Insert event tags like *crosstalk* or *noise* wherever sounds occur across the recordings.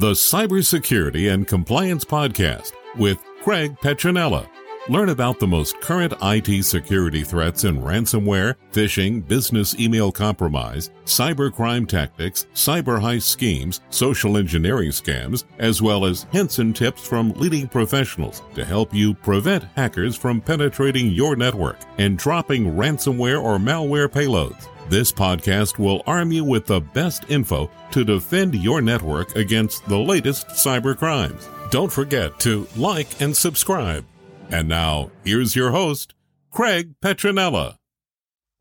the Cybersecurity and Compliance Podcast with Craig Petronella. Learn about the most current IT security threats in ransomware, phishing, business email compromise, cybercrime tactics, cyber heist schemes, social engineering scams, as well as hints and tips from leading professionals to help you prevent hackers from penetrating your network and dropping ransomware or malware payloads. This podcast will arm you with the best info to defend your network against the latest cyber crimes. Don't forget to like and subscribe. And now, here's your host, Craig Petronella.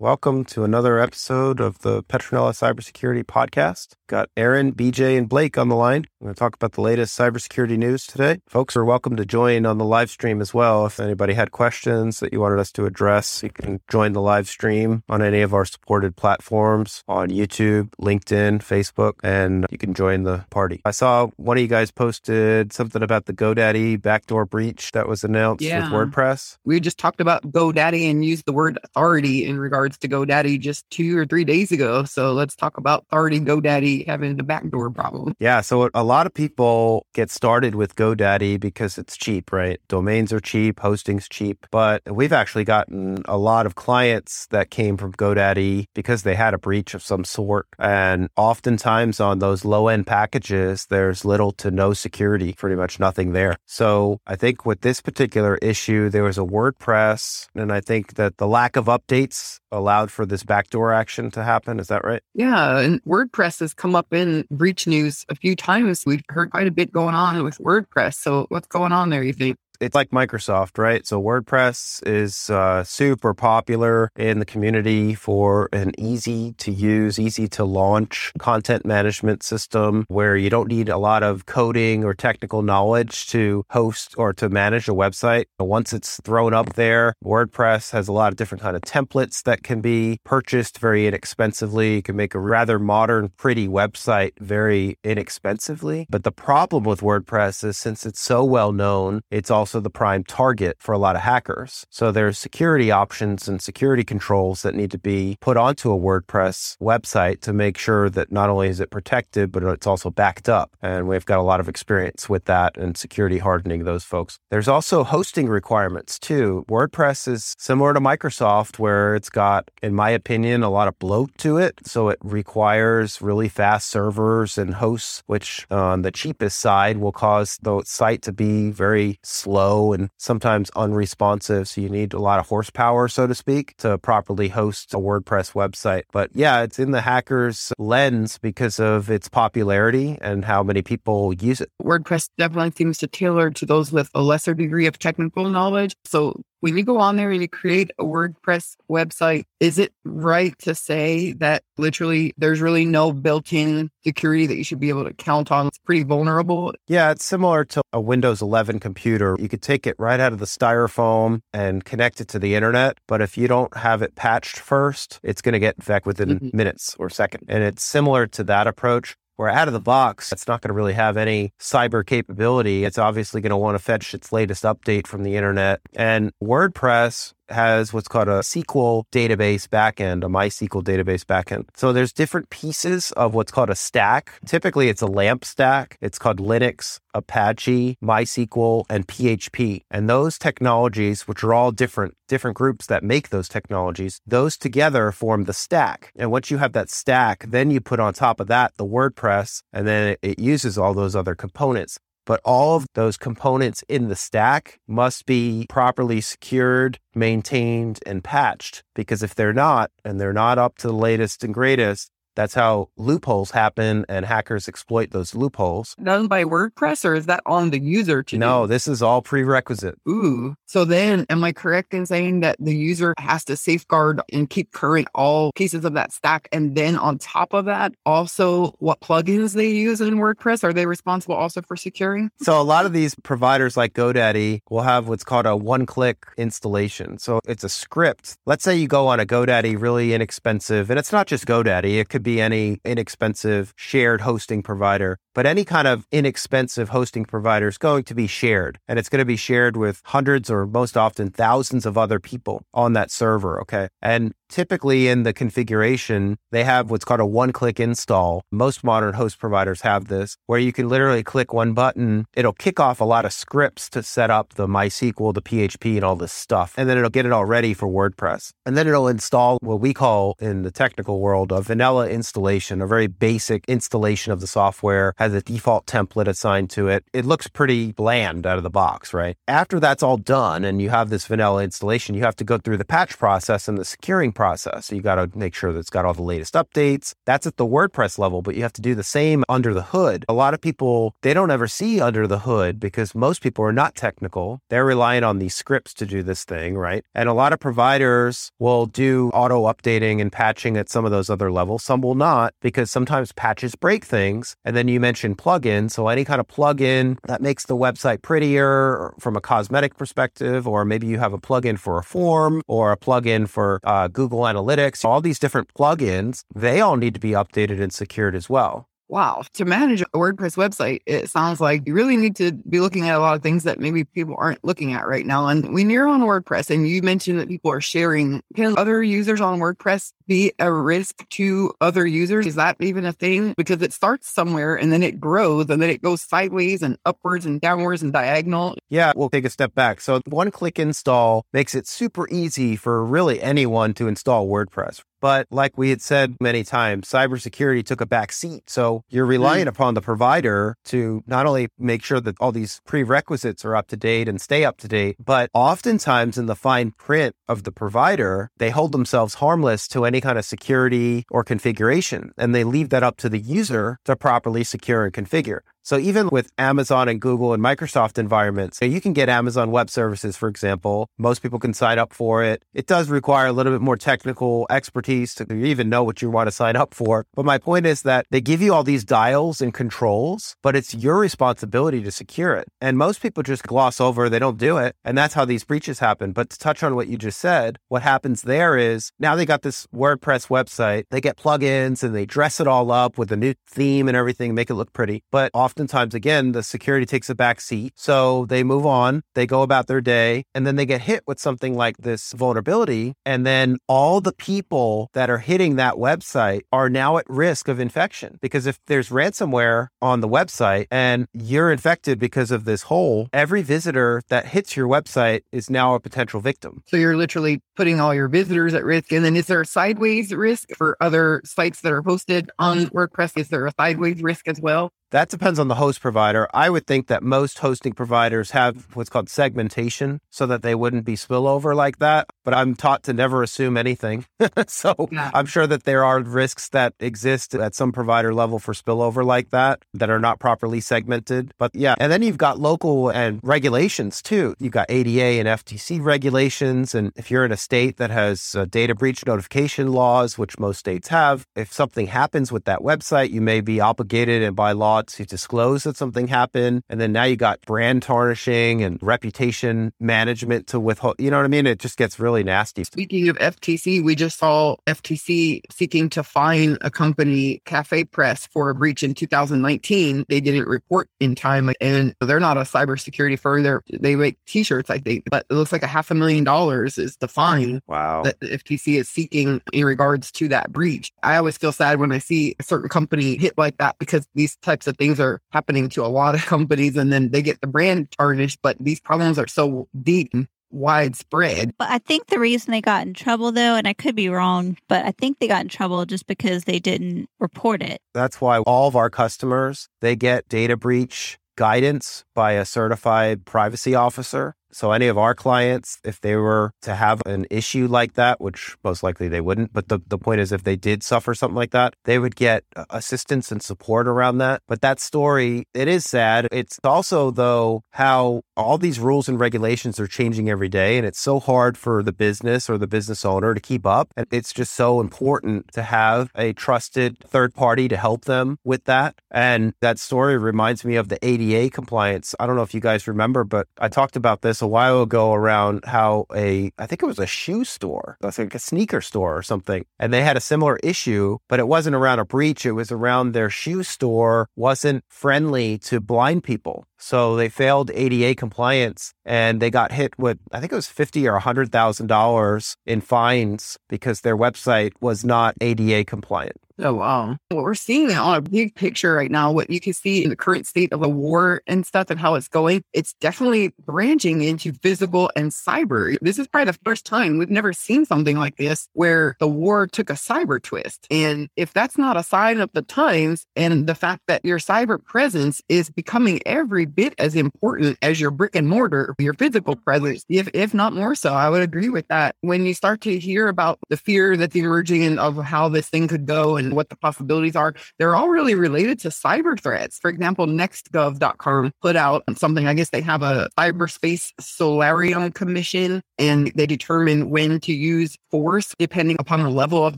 Welcome to another episode of the Petronella Cybersecurity Podcast. Got Erin, BJ, and Blake on the line. We're going to talk about the latest cybersecurity news today. Folks are welcome to join on the live stream as well. If anybody had questions that you wanted us to address, you can join the live stream on any of our supported platforms on YouTube, LinkedIn, Facebook, and you can join the party. I saw one of you guys posted something about the GoDaddy backdoor breach that was announced Yeah. with WordPress. We just talked about GoDaddy and used the word authority in regards to GoDaddy just two or three days ago. So let's talk about authority GoDaddy having the backdoor problem. Yeah, so a lot of people get started with GoDaddy because it's cheap, right? Domains are cheap, hosting's cheap, but we've actually gotten a lot of clients that came from GoDaddy because they had a breach of some sort. And oftentimes on those low end packages, there's little to no security, pretty much nothing there. So I think with this particular issue, there was a WordPress, and I think that the lack of updates allowed for this backdoor action to happen. Is that right? Yeah, and WordPress has come up in breach news a few times. We've heard quite a bit going on with WordPress. So what's going on there, you think? It's like Microsoft, right? So WordPress is uh, super popular in the community for an easy to use, easy to launch content management system where you don't need a lot of coding or technical knowledge to host or to manage a website. Once it's thrown up there, WordPress has a lot of different kind of templates that can be purchased very inexpensively. You can make a rather modern, pretty website very inexpensively. But the problem with WordPress is since it's so well known, it's also the prime target for a lot of hackers. So there's security options and security controls that need to be put onto a WordPress website to make sure that not only is it protected, but it's also backed up. And we've got a lot of experience with that and security hardening those folks. There's also hosting requirements too. WordPress is similar to Microsoft where it's got, in my opinion, a lot of bloat to it. So it requires really fast servers and hosts, which on the cheapest side will cause the site to be very slow and sometimes unresponsive. So you need a lot of horsepower, so to speak, to properly host a WordPress website. But yeah, it's in the hacker's lens because of its popularity and how many people use it. WordPress definitely seems to tailor to those with a lesser degree of technical knowledge. So when you go on there and you create a WordPress website, is it right to say that literally there's really no built in security that you should be able to count on? It's pretty vulnerable. Yeah, it's similar to a Windows 11 computer. You could take it right out of the styrofoam and connect it to the internet. But if you don't have it patched first, it's going to get infected within Mhm. minutes or seconds. And it's similar to that approach. Where out of the box, it's not going to really have any cyber capability. It's obviously going to want to fetch its latest update from the internet. And WordPress has what's called a SQL database backend, a MySQL database backend. So there's different pieces of what's called a stack. Typically, it's a LAMP stack. It's called Linux, Apache, MySQL, and PHP. And those technologies, which are all different, different groups that make those technologies, those together form the stack. And once you have that stack, then you put on top of that the WordPress, and then it, uses all those other components. But all of those components in the stack must be properly secured, maintained, and patched. Because if they're not, and they're not up to the latest and greatest, that's how loopholes happen and hackers exploit those loopholes. Done by WordPress or is that on the user to do? No, this is all prerequisite. Ooh. So then, am I correct in saying that the user has to safeguard and keep current all pieces of that stack? And then on top of that, also what plugins they use in WordPress? Are they responsible also for securing? So a lot of these providers like GoDaddy will have what's called a one-click installation. So it's a script. Let's say you go on a GoDaddy really inexpensive, and it's not just GoDaddy, it could be any inexpensive shared hosting provider, but any kind of inexpensive hosting provider is going to be shared, and it's going to be shared with hundreds or most often thousands of other people on that server, okay? And typically in the configuration, they have what's called a one click install. Most modern host providers have this where you can literally click one button. It'll kick off a lot of scripts to set up the MySQL, the PHP, and all this stuff. And then it'll get it all ready for WordPress. And then it'll install what we call in the technical world a vanilla installation, a very basic installation of the software, has a default template assigned to it. It looks pretty bland out of the box, right? After that's all done and you have this vanilla installation, you have to go through the patch process and the securing process. You got to make sure that it's got all the latest updates. That's at the WordPress level, but you have to do the same under the hood. A lot of people, they don't ever see under the hood because most people are not technical. They're relying on these scripts to do this thing, right? And a lot of providers will do auto updating and patching at some of those other levels. Some will not because sometimes patches break things. And then you mentioned plugins. So any kind of plugin that makes the website prettier from a cosmetic perspective, or maybe you have a plugin for a form or a plugin for uh, Google Analytics, all these different plugins, they all need to be updated and secured as well. Wow. To manage a WordPress website, it sounds like you really need to be looking at a lot of things that maybe people aren't looking at right now. And when you're on WordPress and you mentioned that people are sharing, can other users on WordPress be a risk to other users? Is that even a thing? Because it starts somewhere and then it grows and then it goes sideways and upwards and downwards and diagonal. Yeah, we'll take a step back. So one click install makes it super easy for really anyone to install WordPress. But like we had said many times, cybersecurity took a back seat. So you're relying mm. upon the provider to not only make sure that all these prerequisites are up to date and stay up to date, but oftentimes in the fine print of the provider, they hold themselves harmless to any kind of security or configuration. And they leave that up to the user to properly secure and configure. So even with Amazon and Google and Microsoft environments, you can get Amazon Web Services, for example. Most people can sign up for it. It does require a little bit more technical expertise to even know what you want to sign up for. But my point is that they give you all these dials and controls, but it's your responsibility to secure it. And most people just gloss over, they don't do it. And that's how these breaches happen. But to touch on what you just said, what happens there is now they got this WordPress website, they get plugins and they dress it all up with a new theme and everything, make it look pretty. But oftentimes, again, the security takes a back seat. So they move on, they go about their day, and then they get hit with something like this vulnerability. And then all the people that are hitting that website are now at risk of infection. Because if there's ransomware on the website and you're infected because of this hole, every visitor that hits your website is now a potential victim. So you're literally putting all your visitors at risk. And then is there a sideways risk for other sites that are hosted on WordPress? Is there a sideways risk as well? That depends on the host provider. I would think that most hosting providers have what's called segmentation so that they wouldn't be spillover like that. But I'm taught to never assume anything. *laughs* so yeah. I'm sure that there are risks that exist at some provider level for spillover like that that are not properly segmented. But yeah. And then you've got local and regulations too. You've got ADA and FTC regulations. And if you're in a state that has uh, data breach notification laws, which most states have, if something happens with that website, you may be obligated and by law to disclose that something happened. And then now you got brand tarnishing and reputation management to withhold. You know what I mean? It just gets really nasty. Speaking of FTC, we just saw FTC seeking to fine a company, CafePress, for a breach in 2019. They didn't report in time, and they're not a cybersecurity firm. They're, they make T-shirts, I think, but it looks like a half a million dollars is the fine. Wow. That the FTC is seeking in regards to that breach. I always feel sad when I see a certain company hit like that because these types of things are happening to a lot of *laughs* companies and then they get the brand tarnished, but these problems are so deep and widespread. But I think the reason they got in trouble though, and I could be wrong, but I think they got in trouble just because they didn't report it. That's why all of our customers, they get data breach guidance by a certified privacy officer so, any of our clients, if they were to have an issue like that, which most likely they wouldn't, but the, the point is, if they did suffer something like that, they would get uh, assistance and support around that. But that story, it is sad. It's also, though, how all these rules and regulations are changing every day. And it's so hard for the business or the business owner to keep up. And it's just so important to have a trusted third party to help them with that. And that story reminds me of the ADA compliance. I don't know if you guys remember, but I talked about this a while ago around how a, I think it was a shoe store, I think a sneaker store or something, and they had a similar issue, but it wasn't around a breach. It was around their shoe store wasn't friendly to blind people. So they failed ADA compliance and they got hit with, I think it was fifty or hundred thousand dollars in fines because their website was not ADA compliant. Oh, wow. What we're seeing now on a big picture right now, what you can see in the current state of the war and stuff and how it's going, it's definitely branching into physical and cyber. This is probably the first time we've never seen something like this where the war took a cyber twist. And if that's not a sign of the times and the fact that your cyber presence is becoming every bit as important as your brick and mortar, your physical presence, if, if not more so. I would agree with that. When you start to hear about the fear that's emerging of how this thing could go and what the possibilities are, they're all really related to cyber threats. For example, nextgov.com put out something, I guess they have a cyberspace solarium commission and they determine when to use force depending upon the level of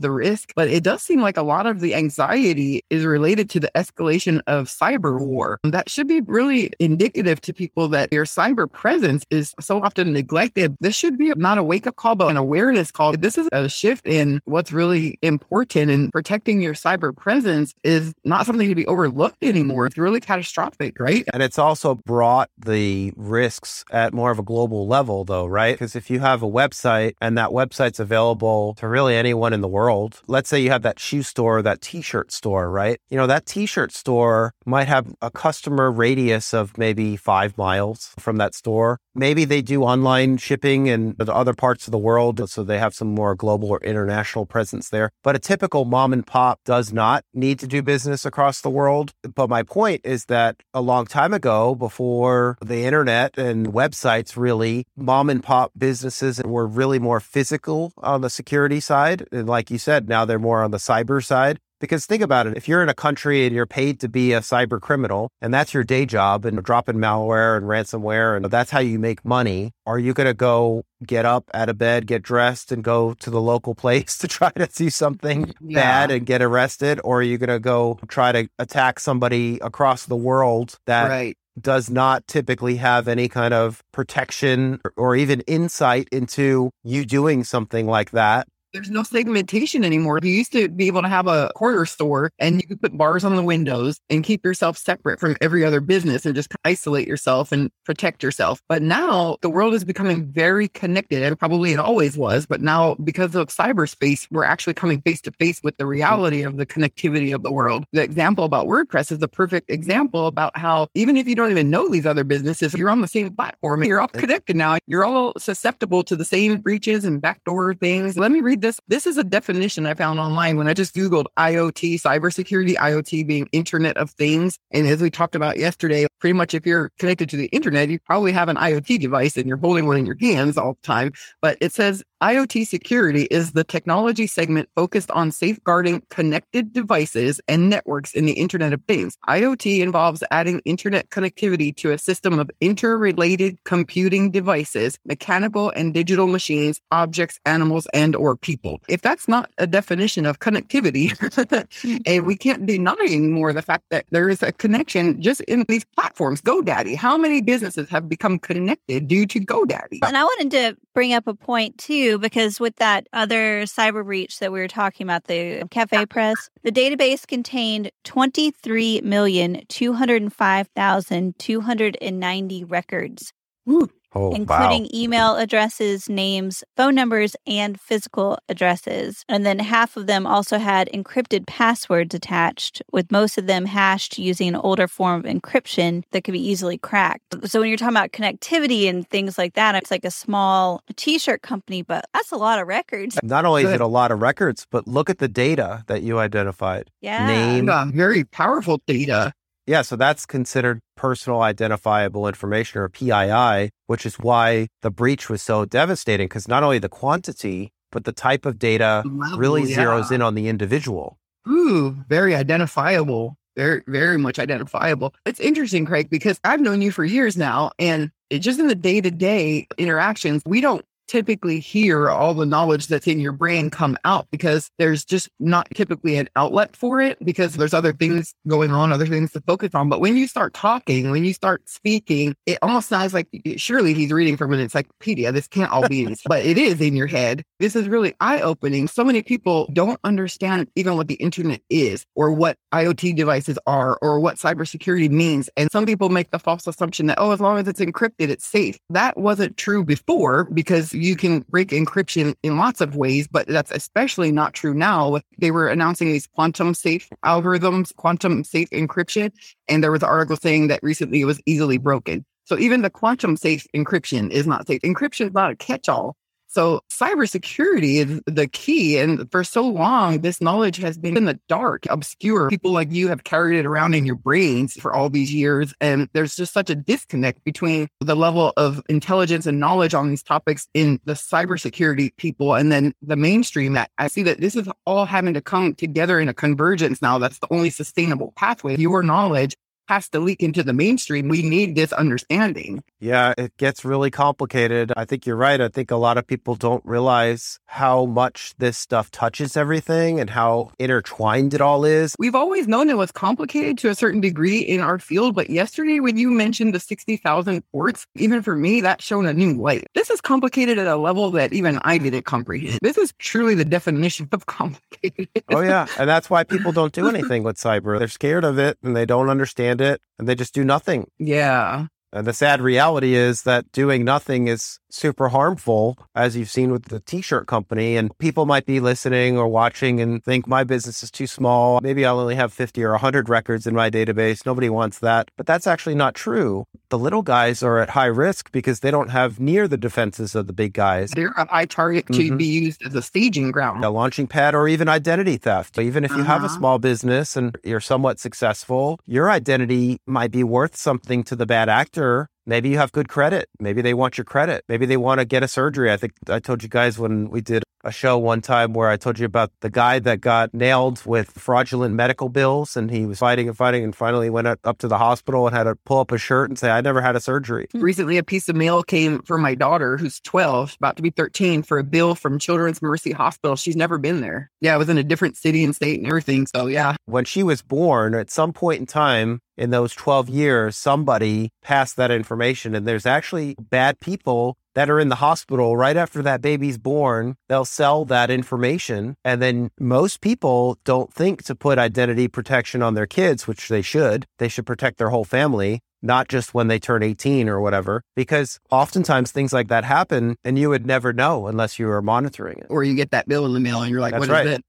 the risk. But it does seem like a lot of the anxiety is related to the escalation of cyber war. That should be really indicative to people that your cyber presence is so often neglected. This should be not a wake up call, but an awareness call. This is a shift in what's really important in protecting your cyber presence is not something to be overlooked anymore. It's really catastrophic, right? And it's also brought the risks at more of a global level, though, right? Because if you have a website and that website's available to really anyone in the world, let's say you have that shoe store, that t shirt store, right? You know, that t shirt store might have a customer radius of maybe five miles from that store. Maybe they do online shipping in other parts of the world, so they have some more global or international presence there. But a typical mom and pop does not need to do business across the world. But my point is that a long time ago, before the internet and websites, really, mom and pop businesses were really more physical on the security side. And like you said, now they're more on the cyber side. Because think about it, if you're in a country and you're paid to be a cyber criminal and that's your day job and dropping malware and ransomware and that's how you make money, are you going to go get up out of bed, get dressed and go to the local *laughs* place to try to see something yeah. bad and get arrested? Or are you going to go try to attack somebody across the world that right does not typically have any kind of protection or even insight into you doing something like that there's no segmentation anymore. You used to be able to have a corner store and you could put bars on the windows and keep yourself separate from every other business and just isolate yourself and protect yourself. But now the world is becoming very connected and probably it always was. But now because of cyberspace, we're actually coming face to face with the reality of the connectivity of the world. The example about WordPress is the perfect example about how even if you don't even know these other businesses, you're on the same platform and you're all connected now. You're all susceptible to the same breaches and backdoor things. Let me read this. This is a definition I found online when I just Googled IoT, cybersecurity, IoT being Internet of Things. And as we talked about yesterday, pretty much if you're connected to the internet, you probably have an IoT device and you're holding one in your hands all the time. But it says IoT security is the technology segment focused on safeguarding connected devices and networks in the Internet of Things. IoT involves adding internet connectivity to a system of interrelated computing devices, mechanical and digital machines, objects, animals, and or people. If that's not a definition of connectivity, *laughs* and we mm-hmm. can't deny anymore the fact that there is a connection just in these platforms. GoDaddy, how many businesses have become connected due to GoDaddy? And I wanted to bring up a point too because with that other cyber breach that we were talking about, the CafePress, the database contained 23,205,290 records. Ooh. Oh, including wow. email addresses, names, phone numbers, and physical addresses. And then half of them also had encrypted passwords attached, with most of them hashed using an older form of encryption that could be easily cracked. So when you're talking about connectivity and things like that, it's like a small t shirt company, but that's a lot of records. Not only Good. is it a lot of records, but look at the data that you identified. Yeah. Name. Yeah, very powerful data. Yeah, so that's considered personal identifiable information or PII, which is why the breach was so devastating because not only the quantity, but the type of data Level, really yeah. zeroes in on the individual. Ooh, very identifiable. Very, very much identifiable. It's interesting, Craig, because I've known you for years now, and it just in the day to day interactions, we don't typically hear all the knowledge that's in your brain come out because there's just not typically an outlet for it because there's other things going on, other things to focus on. But when you start talking, when you start speaking, it almost sounds like surely he's reading from an encyclopedia. This can't all be, but it is in your head. This is really eye opening. So many people don't understand even what the internet is or what IoT devices are or what cybersecurity means. And some people make the false assumption that, oh, as long as it's encrypted, it's safe. That wasn't true before because you can break encryption in lots of ways, but that's especially not true now. They were announcing these quantum safe algorithms, quantum safe encryption. And there was an article saying that recently it was easily broken. So even the quantum safe encryption is not safe. Encryption is not a catch all. So cybersecurity is the key. And for so long, this knowledge has been in the dark, obscure. People like you have carried it around in your brains for all these years. And there's just such a disconnect between the level of intelligence and knowledge on these topics in the cybersecurity people and then the mainstream that I see that this is all having to come together in a convergence now. That's the only sustainable pathway. Your knowledge has to leak into the mainstream. We need this understanding. Yeah, it gets really complicated. I think you're right. I think a lot of people don't realize how much this stuff touches everything and how intertwined it all is. We've always known it was complicated to a certain degree in our field, but yesterday when you mentioned the 60,000 ports, even for me, that shone a new light. This is complicated at a level that even I didn't comprehend. This is truly the definition of complicated. oh, yeah. *laughs* And that's why people don't do anything with cyber. They're scared of it and they don't understand it and they just do nothing. Yeah. And the sad reality is that doing nothing is super harmful, as you've seen with the t shirt company. And people might be listening or watching and think my business is too small. Maybe I'll only have 50 or 100 records in my database. Nobody wants that. But that's actually not true. The little guys are at high risk because they don't have near the defenses of the big guys. They're a high target to mm-hmm. be used as a staging ground, a launching pad, or even identity theft. Even if you uh-huh. have a uh-huh. small business and you're somewhat successful, your identity might be worth something to the bad actor Maybe you have good credit. Maybe they want your credit. Maybe they want to get a surgery. I think I told you guys when we did a show one time where I told you about the guy that got nailed with fraudulent medical bills and he was fighting and fighting and finally went up to the hospital and had to pull up a shirt and say, I never had a surgery. Hmm. Recently, a piece of mail came for my daughter who's 12, about to be 13, for a bill from Children's Mercy Hospital. She's never been there. Yeah, it was in a different city and state and everything. So, yeah. When she was born, at some point in time, in those 12 years, somebody passed that information. And there's actually bad people that are in the hospital right after that baby's born. They'll sell that information. And then most people don't think to put identity protection on their kids, which they should. They should protect their whole family. Not just when they turn 18 or whatever, because oftentimes things like that happen and you would never know unless you were monitoring it. Or you get that bill in the mail and you're like, That's what right. is it?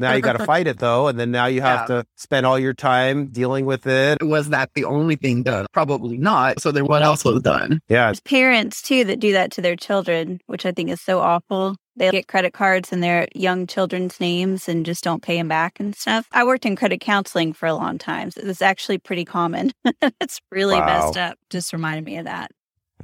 Now you got to fight it though, and then now you have yeah. to spend all your time dealing with it. Was that the only thing done? Probably not. So then, what else was done? Yeah, There's parents too that do that to their children, which I think is so awful. They get credit cards in their young children's names and just don't pay them back and stuff. I worked in credit counseling for a long time. So it's actually pretty common. *laughs* it's really wow. messed up. Just reminded me of that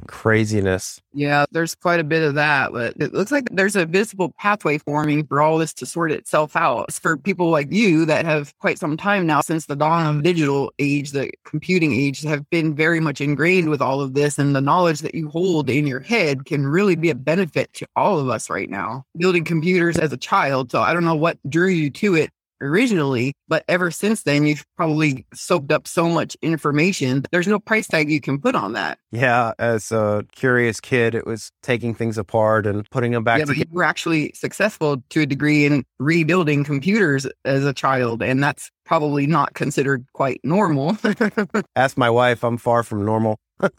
craziness. Yeah, there's quite a bit of that, but it looks like there's a visible pathway forming for all this to sort itself out. It's for people like you that have quite some time now since the dawn of digital age, the computing age, have been very much ingrained with all of this. And the knowledge that you hold in your head can really be a benefit to all of us right now. Building computers as a child. So I don't know what drew you to it originally, but ever since then, you've probably soaked up so much information. There's no price tag you can put on that. Yeah, as a curious kid, it was taking things apart and putting them back. Yeah, but you were actually successful to a degree in rebuilding computers as a child, and that's probably not considered quite normal. *laughs* Ask my wife, I'm far from normal.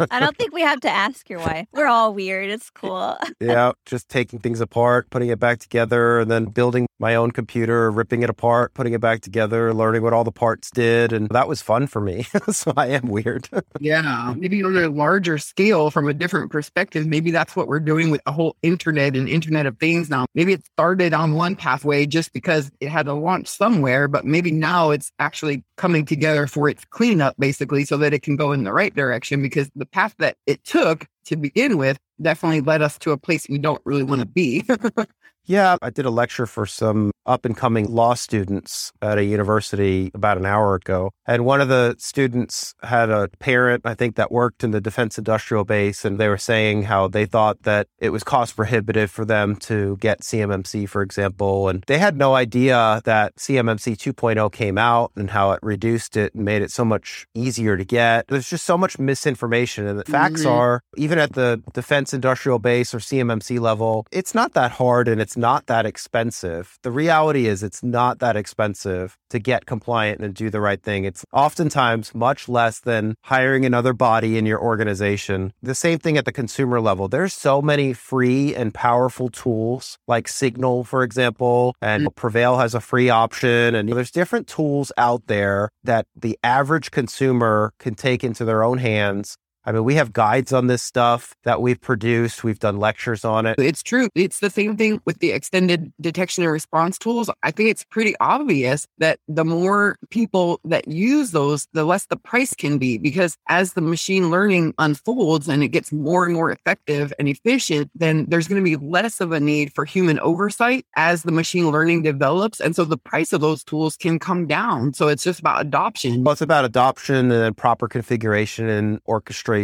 I don't think we have to ask your wife. We're all weird. It's cool. *laughs* yeah, just taking things apart, putting it back together, and then building my own computer, ripping it apart, putting it back together, learning what all the parts did. And that was fun for me. *laughs* so I am weird. yeah, maybe on a larger scale from a different perspective. Maybe that's what we're doing with the whole internet and Internet of Things now. Maybe it started on one pathway just because it had to launch somewhere, but maybe now it's actually coming together for its cleanup, basically, so that it can go in the right direction because the path that it took to begin with definitely led us to a place we don't really want to be. *laughs* Yeah, I did a lecture for some up and coming law students at a university about an hour ago. And one of the students had a parent, I think, that worked in the defense industrial base. And they were saying how they thought that it was cost prohibitive for them to get CMMC, for example. And they had no idea that CMMC 2.0 came out and how it reduced it and made it so much easier to get. There's just so much misinformation. And the facts mm-hmm. are, even at the defense industrial base or CMMC level, it's not that hard and it's not that expensive. The reality is, it's not that expensive to get compliant and do the right thing. It's oftentimes much less than hiring another body in your organization. The same thing at the consumer level. There's so many free and powerful tools like Signal, for example, and mm. Prevail has a free option. And there's different tools out there that the average consumer can take into their own hands I mean, we have guides on this stuff that we've produced. We've done lectures on it. It's true. It's the same thing with the extended detection and response tools. I think it's pretty obvious that the more people that use those, the less the price can be. Because as the machine learning unfolds and it gets more and more effective and efficient, then there's going to be less of a need for human oversight as the machine learning develops. And so the price of those tools can come down. So it's just about adoption. Well, it's about adoption and proper configuration and orchestration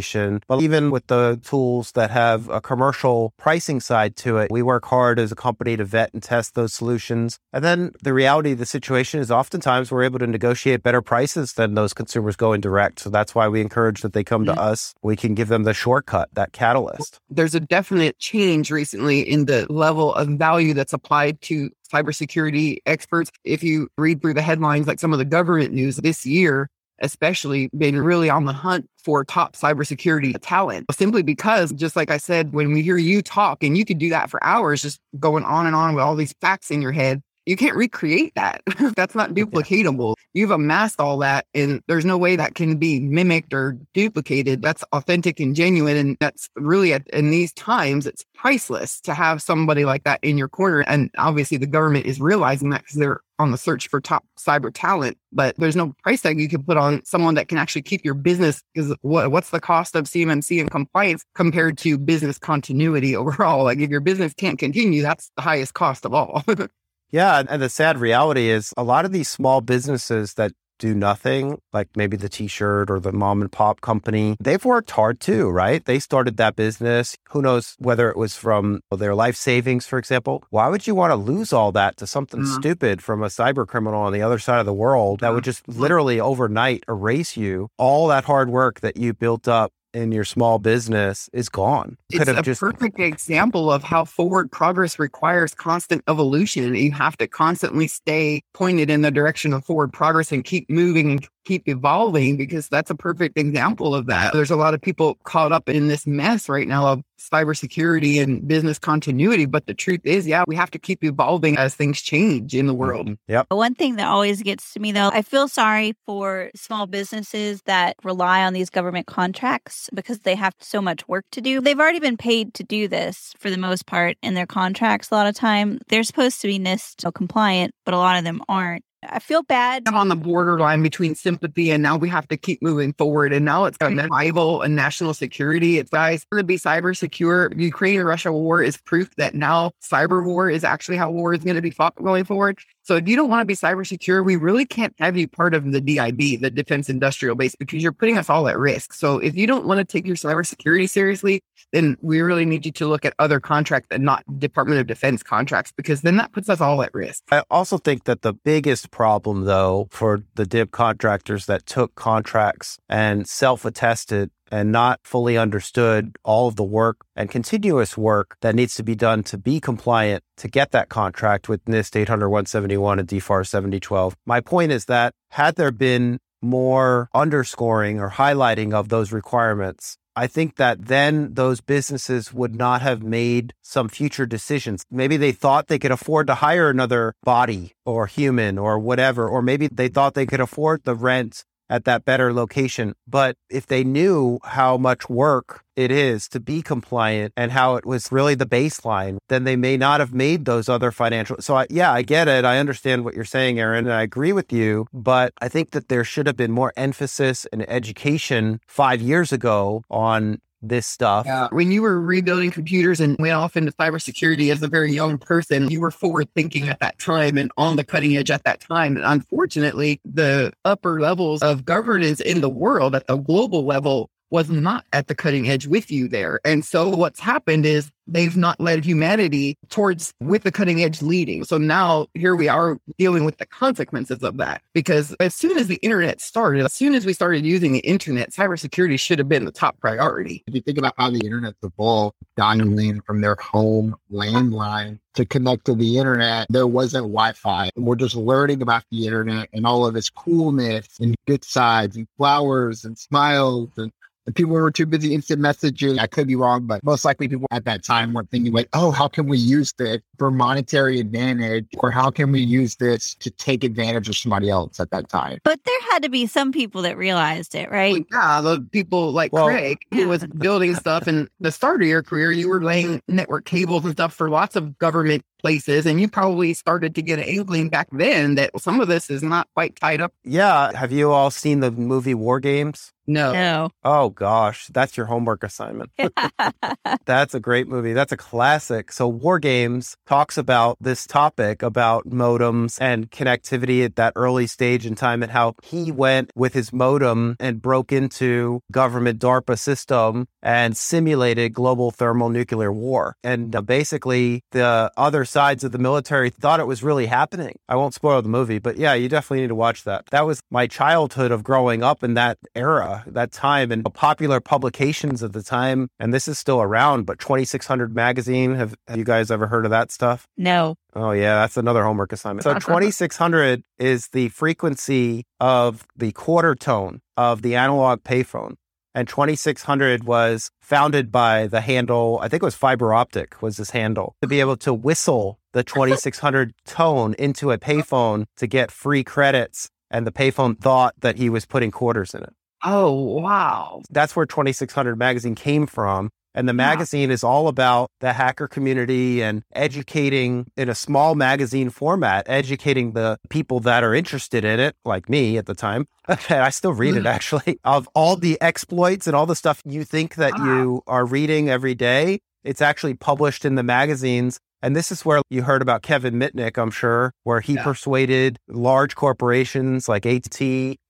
but even with the tools that have a commercial pricing side to it, we work hard as a company to vet and test those solutions. And then the reality of the situation is oftentimes we're able to negotiate better prices than those consumers going direct. So that's why we encourage that they come to mm-hmm. us. We can give them the shortcut, that catalyst. There's a definite change recently in the level of value that's applied to cybersecurity experts. If you read through the headlines, like some of the government news this year, especially been really on the hunt for top cybersecurity talent simply because just like I said, when we hear you talk and you could do that for hours, just going on and on with all these facts in your head, you can't recreate that. *laughs* That's not duplicatable. You've amassed all that and there's no way that can be mimicked or duplicated. That's authentic and genuine. And that's really at, in these times, it's priceless to have somebody like that in your corner. And obviously the government is realizing that because they're on the search for top cyber talent, but there's no price tag you can put on someone that can actually keep your business because what, what's the cost of CMMC and compliance compared to business continuity *laughs* overall? Like if your business can't continue, that's the highest cost of all. *laughs* Yeah. And the sad reality is a lot of these small businesses that do nothing, like maybe the t shirt or the mom and pop company, they've worked hard too, right? They started that business. Who knows whether it was from their life savings, for example? Why would you want to lose all that to something mm-hmm. stupid from a cyber criminal on the other side of the world that would just literally overnight erase you all that hard work that you built up in your small business is gone. Could it's a just... perfect example of how forward progress requires constant evolution. You have to constantly stay pointed in the direction of forward progress and keep moving keep evolving because that's a perfect example of that. There's a lot of people caught up in this mess right now of cybersecurity and business continuity. But the truth is, yeah, we have to keep evolving as things change in the world. Mm-hmm. Yep. One thing that always gets to me though, I feel sorry for small businesses that rely on these government contracts because they have so much work to do. They've already been paid to do this for the most part in their contracts a lot of time. They're supposed to be NIST compliant, but a lot of them aren't. I feel bad. I'm on the borderline between sympathy and now we have to keep moving forward. And now it's got survival and national security. It's guys to be cyber secure. Ukraine and Russia war is proof that now cyber war is actually how war is going to be fought going forward. So if you don't want to be cyber secure, we really can't have you part of the DIB, the defense industrial base, because you're putting us all at risk. So if you don't want to take your cybersecurity seriously, then we really need you to look at other contracts and not Department of Defense contracts, because then that puts us all at risk. I also think that the biggest problem, though, for the DIB contractors that took contracts and self attested and not fully understood all of the work and continuous work that needs to be done to be compliant to get that contract with NIST 800 171 and DFAR 7012. My point is that had there been more underscoring or highlighting of those requirements, I think that then those businesses would not have made some future decisions. Maybe they thought they could afford to hire another body or human or whatever, or maybe they thought they could afford the rent at that better location. But if they knew how much work it is to be compliant and how it was really the baseline, then they may not have made those other financial. So, I, yeah, I get it. I understand what you're saying, Erin, and I agree with you. But I think that there should have been more emphasis and education five years ago on this stuff. Yeah. When you were rebuilding computers and went off into cybersecurity as a very young person, you were forward thinking at that time and on the cutting edge at that time. And unfortunately, the upper levels of governance in the world at the global level was not at the cutting edge with you there. And so what's happened is they've not led humanity towards with the cutting edge leading. So now here we are dealing with the consequences of that. Because as soon as the internet started, as soon as we started using the internet, cybersecurity should have been the top priority. If you think about how the internet's evolved, dialing from their home landline to connect to the internet, there wasn't Wi-Fi. We're just learning about the internet and all of its coolness and good sides and flowers and smiles and people were too busy instant messaging. I could be wrong, but most likely people at that time weren't thinking like, oh, how can we use this for monetary advantage? Or how can we use this to take advantage of somebody else at that time? But there had to be some people that realized it, right? Yeah, the people like well, Craig who was building stuff in the start of your career, you were laying network cables and stuff for lots of government places. And you probably started to get an inkling back then that some of this is not quite tied up. Yeah. Have you all seen the movie War Games? No. No. Oh gosh, that's your homework assignment. *laughs* that's a great movie. That's a classic. So War Games talks about this topic about modems and connectivity at that early stage in time and how he went with his modem and broke into government DARPA system and simulated global thermonuclear war. And uh, basically the other sides of the military thought it was really happening. I won't spoil the movie, but yeah, you definitely need to watch that. That was my childhood of growing up in that era, that time, and popular publications at the time. And this is still around, but 2600 magazine. Have, have you guys ever heard of that stuff? No. Oh, yeah, that's another homework assignment. So uh-huh. 2600 is the frequency of the quarter tone of the analog payphone and 2600 was founded by the handle i think it was fiber optic was this handle to be able to whistle the 2600 tone into a payphone to get free credits and the payphone thought that he was putting quarters in it. Oh wow. That's where 2600 magazine came from and the magazine is all about the hacker community and educating in a small magazine format, educating the people that are interested in it, like me at the time. *laughs* I still read it mm-hmm. actually, *laughs* of all the exploits and all the stuff you think that wow. you are reading every day. It's actually published in the magazines and this is where you heard about Kevin Mitnick, I'm sure, where he yeah. persuaded large corporations like AT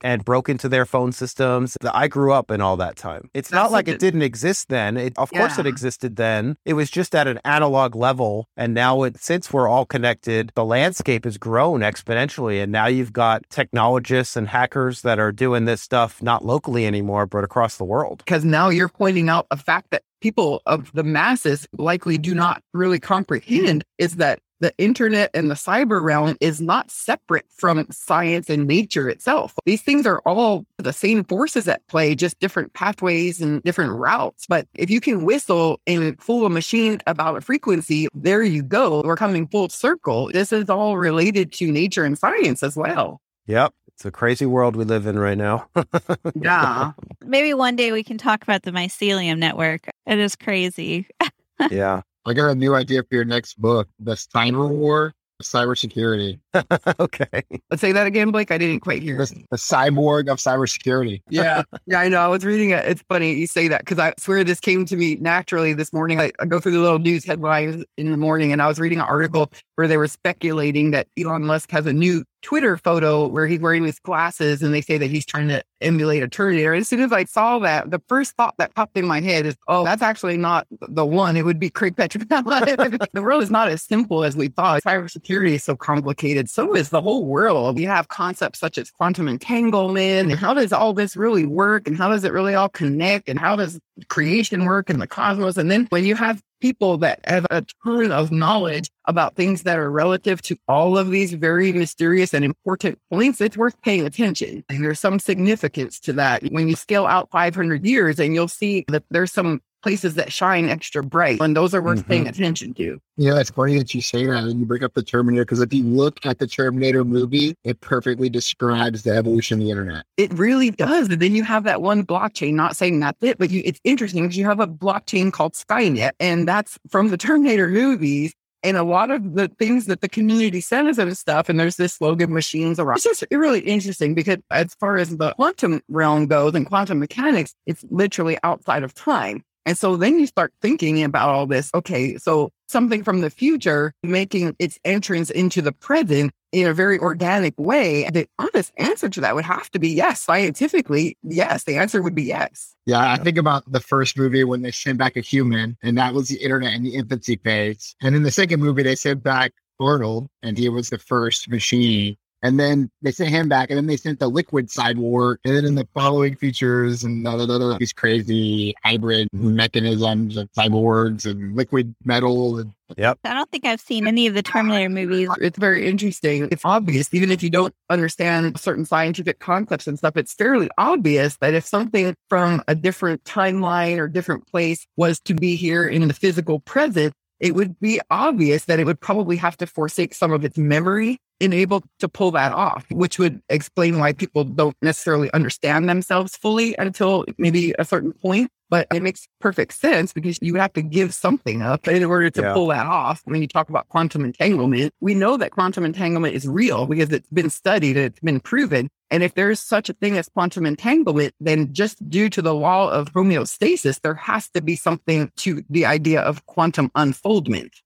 and broke into their phone systems. I grew up in all that time. It's That's not like it didn't exist then. It, of yeah. course, it existed then. It was just at an analog level. And now, it, since we're all connected, the landscape has grown exponentially. And now you've got technologists and hackers that are doing this stuff not locally anymore, but across the world. Because now you're pointing out a fact that people of the masses likely do not really comprehend is that the internet and the cyber realm is not separate from science and nature itself. These things are all the same forces at play, just different pathways and different routes. But if you can whistle and fool a machine about a frequency, there you go. We're coming full circle. This is all related to nature and science as well. Yep. It's a crazy world we live in right now. *laughs* yeah. Maybe one day we can talk about the mycelium network. It is crazy. *laughs* yeah. I got a new idea for your next book, The Cyber War of cybersecurity. *laughs* okay. Let's say that again, Blake. I didn't quite hear. The, the cyborg of cybersecurity. yeah. Yeah, I know. I was reading it. It's funny you say that because I swear this came to me naturally this morning. I, I, go through the little news headlines in the morning and I was reading an article where they were speculating that Elon Musk has a new Twitter photo where he's wearing his glasses and they say that he's trying to emulate a Terminator. As soon as I saw that, the first thought that popped in my head is, oh, that's actually not the one. It would be Craig Petronella. *laughs* the world is not as simple as we thought. Cybersecurity is so complicated. So is the whole world. We have concepts such as quantum entanglement and how does all this really work and how does it really all connect and how does creation work in the cosmos? And then when you have people that have a ton of knowledge about things that are relative to all of these very mysterious and important points, it's worth paying attention. And there's some significance to that. When you scale out 500 years and you'll see that there's some places that shine extra bright, and those are worth mm-hmm. paying attention to. Yeah, it's funny that you say that and you bring up the Terminator because if you look at the Terminator movie, it perfectly describes the evolution of the internet. It really does. And then you have that one blockchain, not saying that's it, but you, it's interesting because you have a blockchain called Skynet, and that's from the Terminator movies. And a lot of the things that the community says and stuff, and there's this slogan machines around. It's just really interesting because as far as the quantum realm goes and quantum mechanics, it's literally outside of time. And so then you start thinking about all this. Okay, so something from the future making its entrance into the present in a very organic way. The honest answer to that would have to be yes. Scientifically, yes. The answer would be yes. Yeah, I think about the first movie when they sent back a human, and that was the internet in the infancy phase. And in the second movie, they sent back Arnold, and he was the first machine. And then they sent him back, and then they sent the liquid cyborg. And then in the following features, and blah, blah, blah, these crazy hybrid mechanisms of cyborgs and liquid metal. And Yep. I don't think I've seen any of the Terminator movies. It's very interesting. It's obvious, even if you don't understand certain scientific concepts and stuff, it's fairly obvious that if something from a different timeline or different place was to be here in the physical present, it would be obvious that it would probably have to forsake some of its memory and able to pull that off, which would explain why people don't necessarily understand themselves fully until maybe a certain point. But it makes perfect sense because you would have to give something up in order to Yeah. pull that off. When you talk about quantum entanglement, we know that quantum entanglement is real because it's been studied, it's been proven. And if there's such a thing as quantum entanglement, then just due to the law of homeostasis, there has to be something to the idea of quantum unfoldment.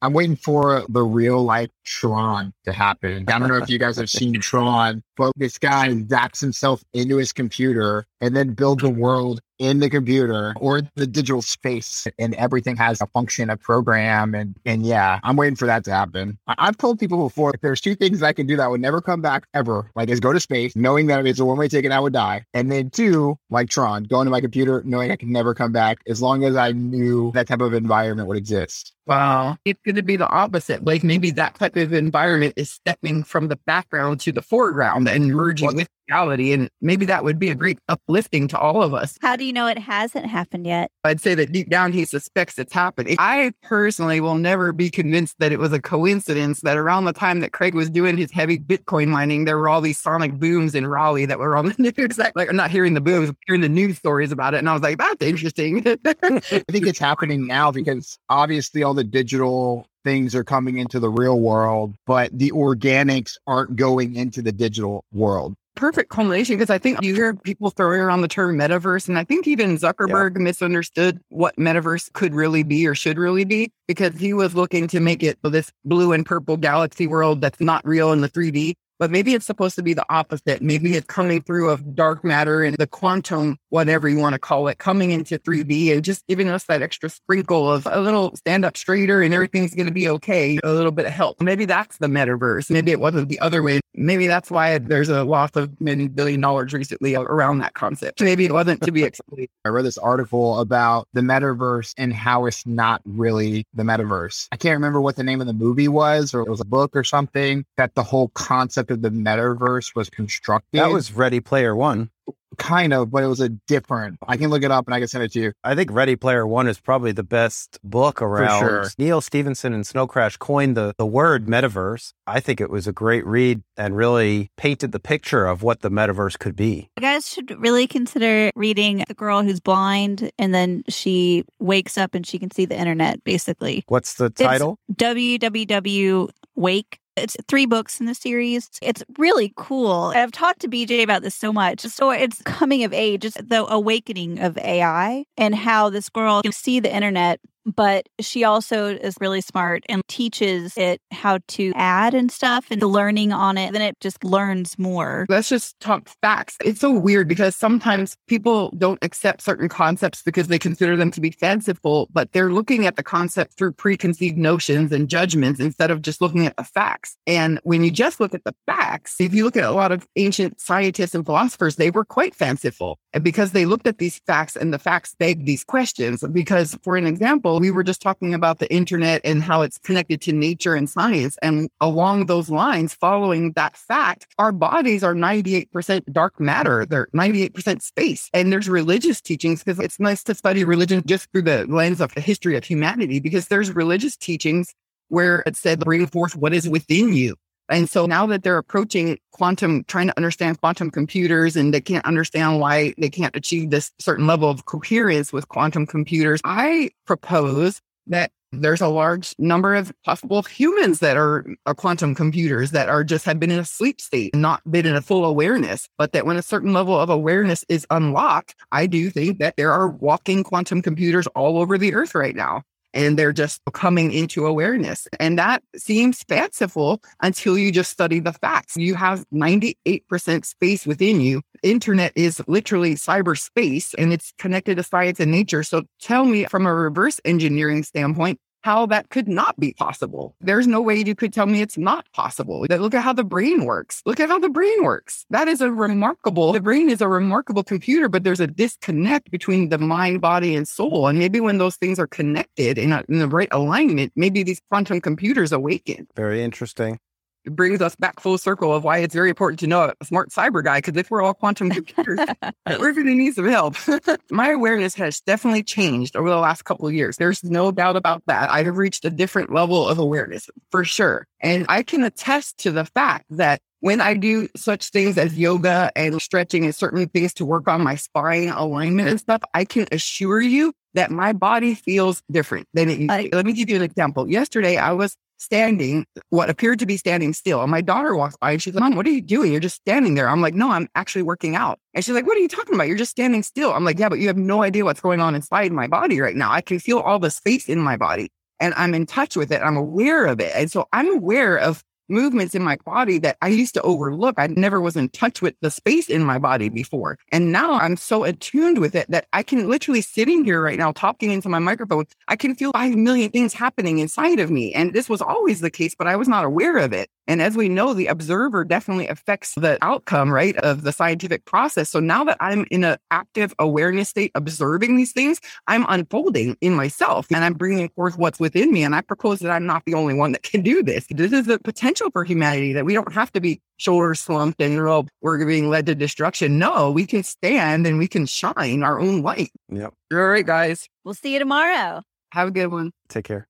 I'm waiting for the real life Tron to happen. I don't know if you guys have seen *laughs* Tron, but this guy zaps himself into his computer and then builds a world in the computer or the digital space and everything has a function, a program. And, and yeah, I'm waiting for that to happen. I- I've told people before, if there's two things I can do that would never come back ever, like is go to space, knowing that if it's a one way ticket, I would die. And then two, like Tron, going to my computer, knowing I can never come back as long as I knew that type of environment would exist. Wow. It's going to be the opposite. Like maybe that type of environment is stepping from the background to the foreground and merging What- with reality. And maybe that would be a great uplifting to all of us. How do you know it hasn't happened yet? I'd say that deep down he suspects it's happening. I personally will never be convinced that it was a coincidence that around the time that Craig was doing his heavy Bitcoin mining, there were all these sonic booms in Raleigh that were on the *laughs* news. Like, I'm not hearing the booms, hearing the news stories about it. And I was like, that's interesting. *laughs* I think it's happening now because obviously all the digital things are coming into the real world, but the organics aren't going into the digital world. perfect culmination because I think you hear people throwing around the term metaverse, and I think even Zuckerberg misunderstood what metaverse could really be or should really be because he was looking to make it this blue and purple galaxy world that's not real in the 3D. But maybe it's supposed to be the opposite. Maybe it's coming through of dark matter and the quantum, whatever you want to call it, coming into 3D and just giving us that extra sprinkle of a little stand up straighter and everything's going to be okay. A little bit of help. Maybe that's the metaverse. Maybe it wasn't the other way. Maybe that's why there's a loss of many billion dollars recently around that concept. Maybe it wasn't to be expected. I read this article about the metaverse and how it's not really the metaverse. I can't remember what the name of the movie was, or it was a book or something, that the whole concept of the metaverse was constructed. That was Ready Player One. kind of, but it was a different. I can look it up and I can send it to you. I think Ready Player One is probably the best book around. sure. Neal Stephenson and Snow Crash coined the, the word metaverse. I think it was a great read and really painted the picture of what the metaverse could be. You guys should really consider reading The Girl Who's Blind and then she wakes up and she can see the internet, basically. What's the title? WWW Wake. It's three books in the series. It's really cool. I've talked to BJ about this so much. So it's coming of age, it's the awakening of AI and how this girl can see the internet, but she also is really smart and teaches it how to add and stuff and the learning on it. Then it just learns more. Let's just talk facts. It's so weird because sometimes people don't accept certain concepts because they consider them to be fanciful, but they're looking at the concept through preconceived notions and judgments instead of just looking at the facts. And when you just look at the facts, if you look at a lot of ancient scientists and philosophers, they were quite fanciful And because they looked at these facts and the facts begged these questions. Because, for an example, we were just talking about the internet and how it's connected to nature and science. And along those lines, following that fact, our bodies are 98% dark matter. They're 98% space. And there's religious teachings because it's nice to study religion just through the lens of the history of humanity, because there's religious teachings where it said, bring forth what is within you. And so now that they're approaching quantum, trying to understand quantum computers and they can't understand why they can't achieve this certain level of coherence with quantum computers, I propose that There's a large number of possible humans that are, are quantum computers that are just have been in a sleep state, not been in a full awareness, but that when a certain level of awareness is unlocked, I do think that there are walking quantum computers all over the earth right now and they're just coming into awareness. And that seems fanciful until you just study the facts. You have 98% space within you. Internet is literally cyberspace and it's connected to science and nature. So tell me from a reverse engineering standpoint, how that could not be possible. There's no way you could tell me it's not possible. Look at how the brain works. Look at how the brain works. That is a remarkable, the brain is a remarkable computer, but there's a disconnect between the mind, body, and soul. And maybe when those things are connected in, a, in the right alignment, maybe these quantum computers awaken. Very interesting brings us back full circle of why it's very important to know a smart cyber guy. Because if we're all quantum computers, *laughs* we're going to need some help. *laughs* My awareness has definitely changed over the last couple of years. There's no doubt about that. I have reached a different level of awareness for sure. And I can attest to the fact that when I do such things as yoga and stretching and certain things to work on my spine alignment and stuff, I can assure you that my body feels different than it used to. Let me give you an example. Yesterday, I was standing, what appeared to be standing still. And my daughter walks by and she's like, Mom, what are you doing? You're just standing there. I'm like, No, I'm actually working out. And she's like, What are you talking about? You're just standing still. I'm like, Yeah, but you have no idea what's going on inside my body right now. I can feel all the space in my body and I'm in touch with it. I'm aware of it. And so I'm aware of movements in my body that I used to overlook. I never was in touch with the space in my body before. And now I'm so attuned with it that I can literally sitting here right now talking into my microphone. I can feel 5 million things happening inside of me. And this was always the case, but I was not aware of it. And as we know, the observer definitely affects the outcome, right, of the scientific process. So now that I'm in an active awareness state, observing these things, I'm unfolding in myself and I'm bringing forth what's within me. And I propose that I'm not the only one that can do this. This is the potential for humanity that we don't have to be shoulders slumped and oh, we're being led to destruction. No, we can stand and we can shine our own light. Yep. All right, guys. We'll see you tomorrow. Have a good one. Take care.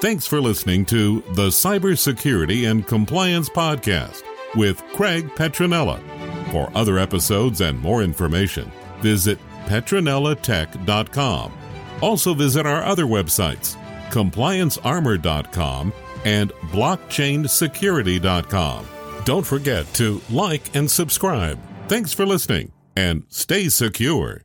Thanks for listening to the Cybersecurity and Compliance Podcast with Craig Petronella. For other episodes and more information, visit petronellatech.com. Also visit our other websites, compliancearmor.com and blockchainsecurity.com. Don't forget to like and subscribe. Thanks for listening and stay secure.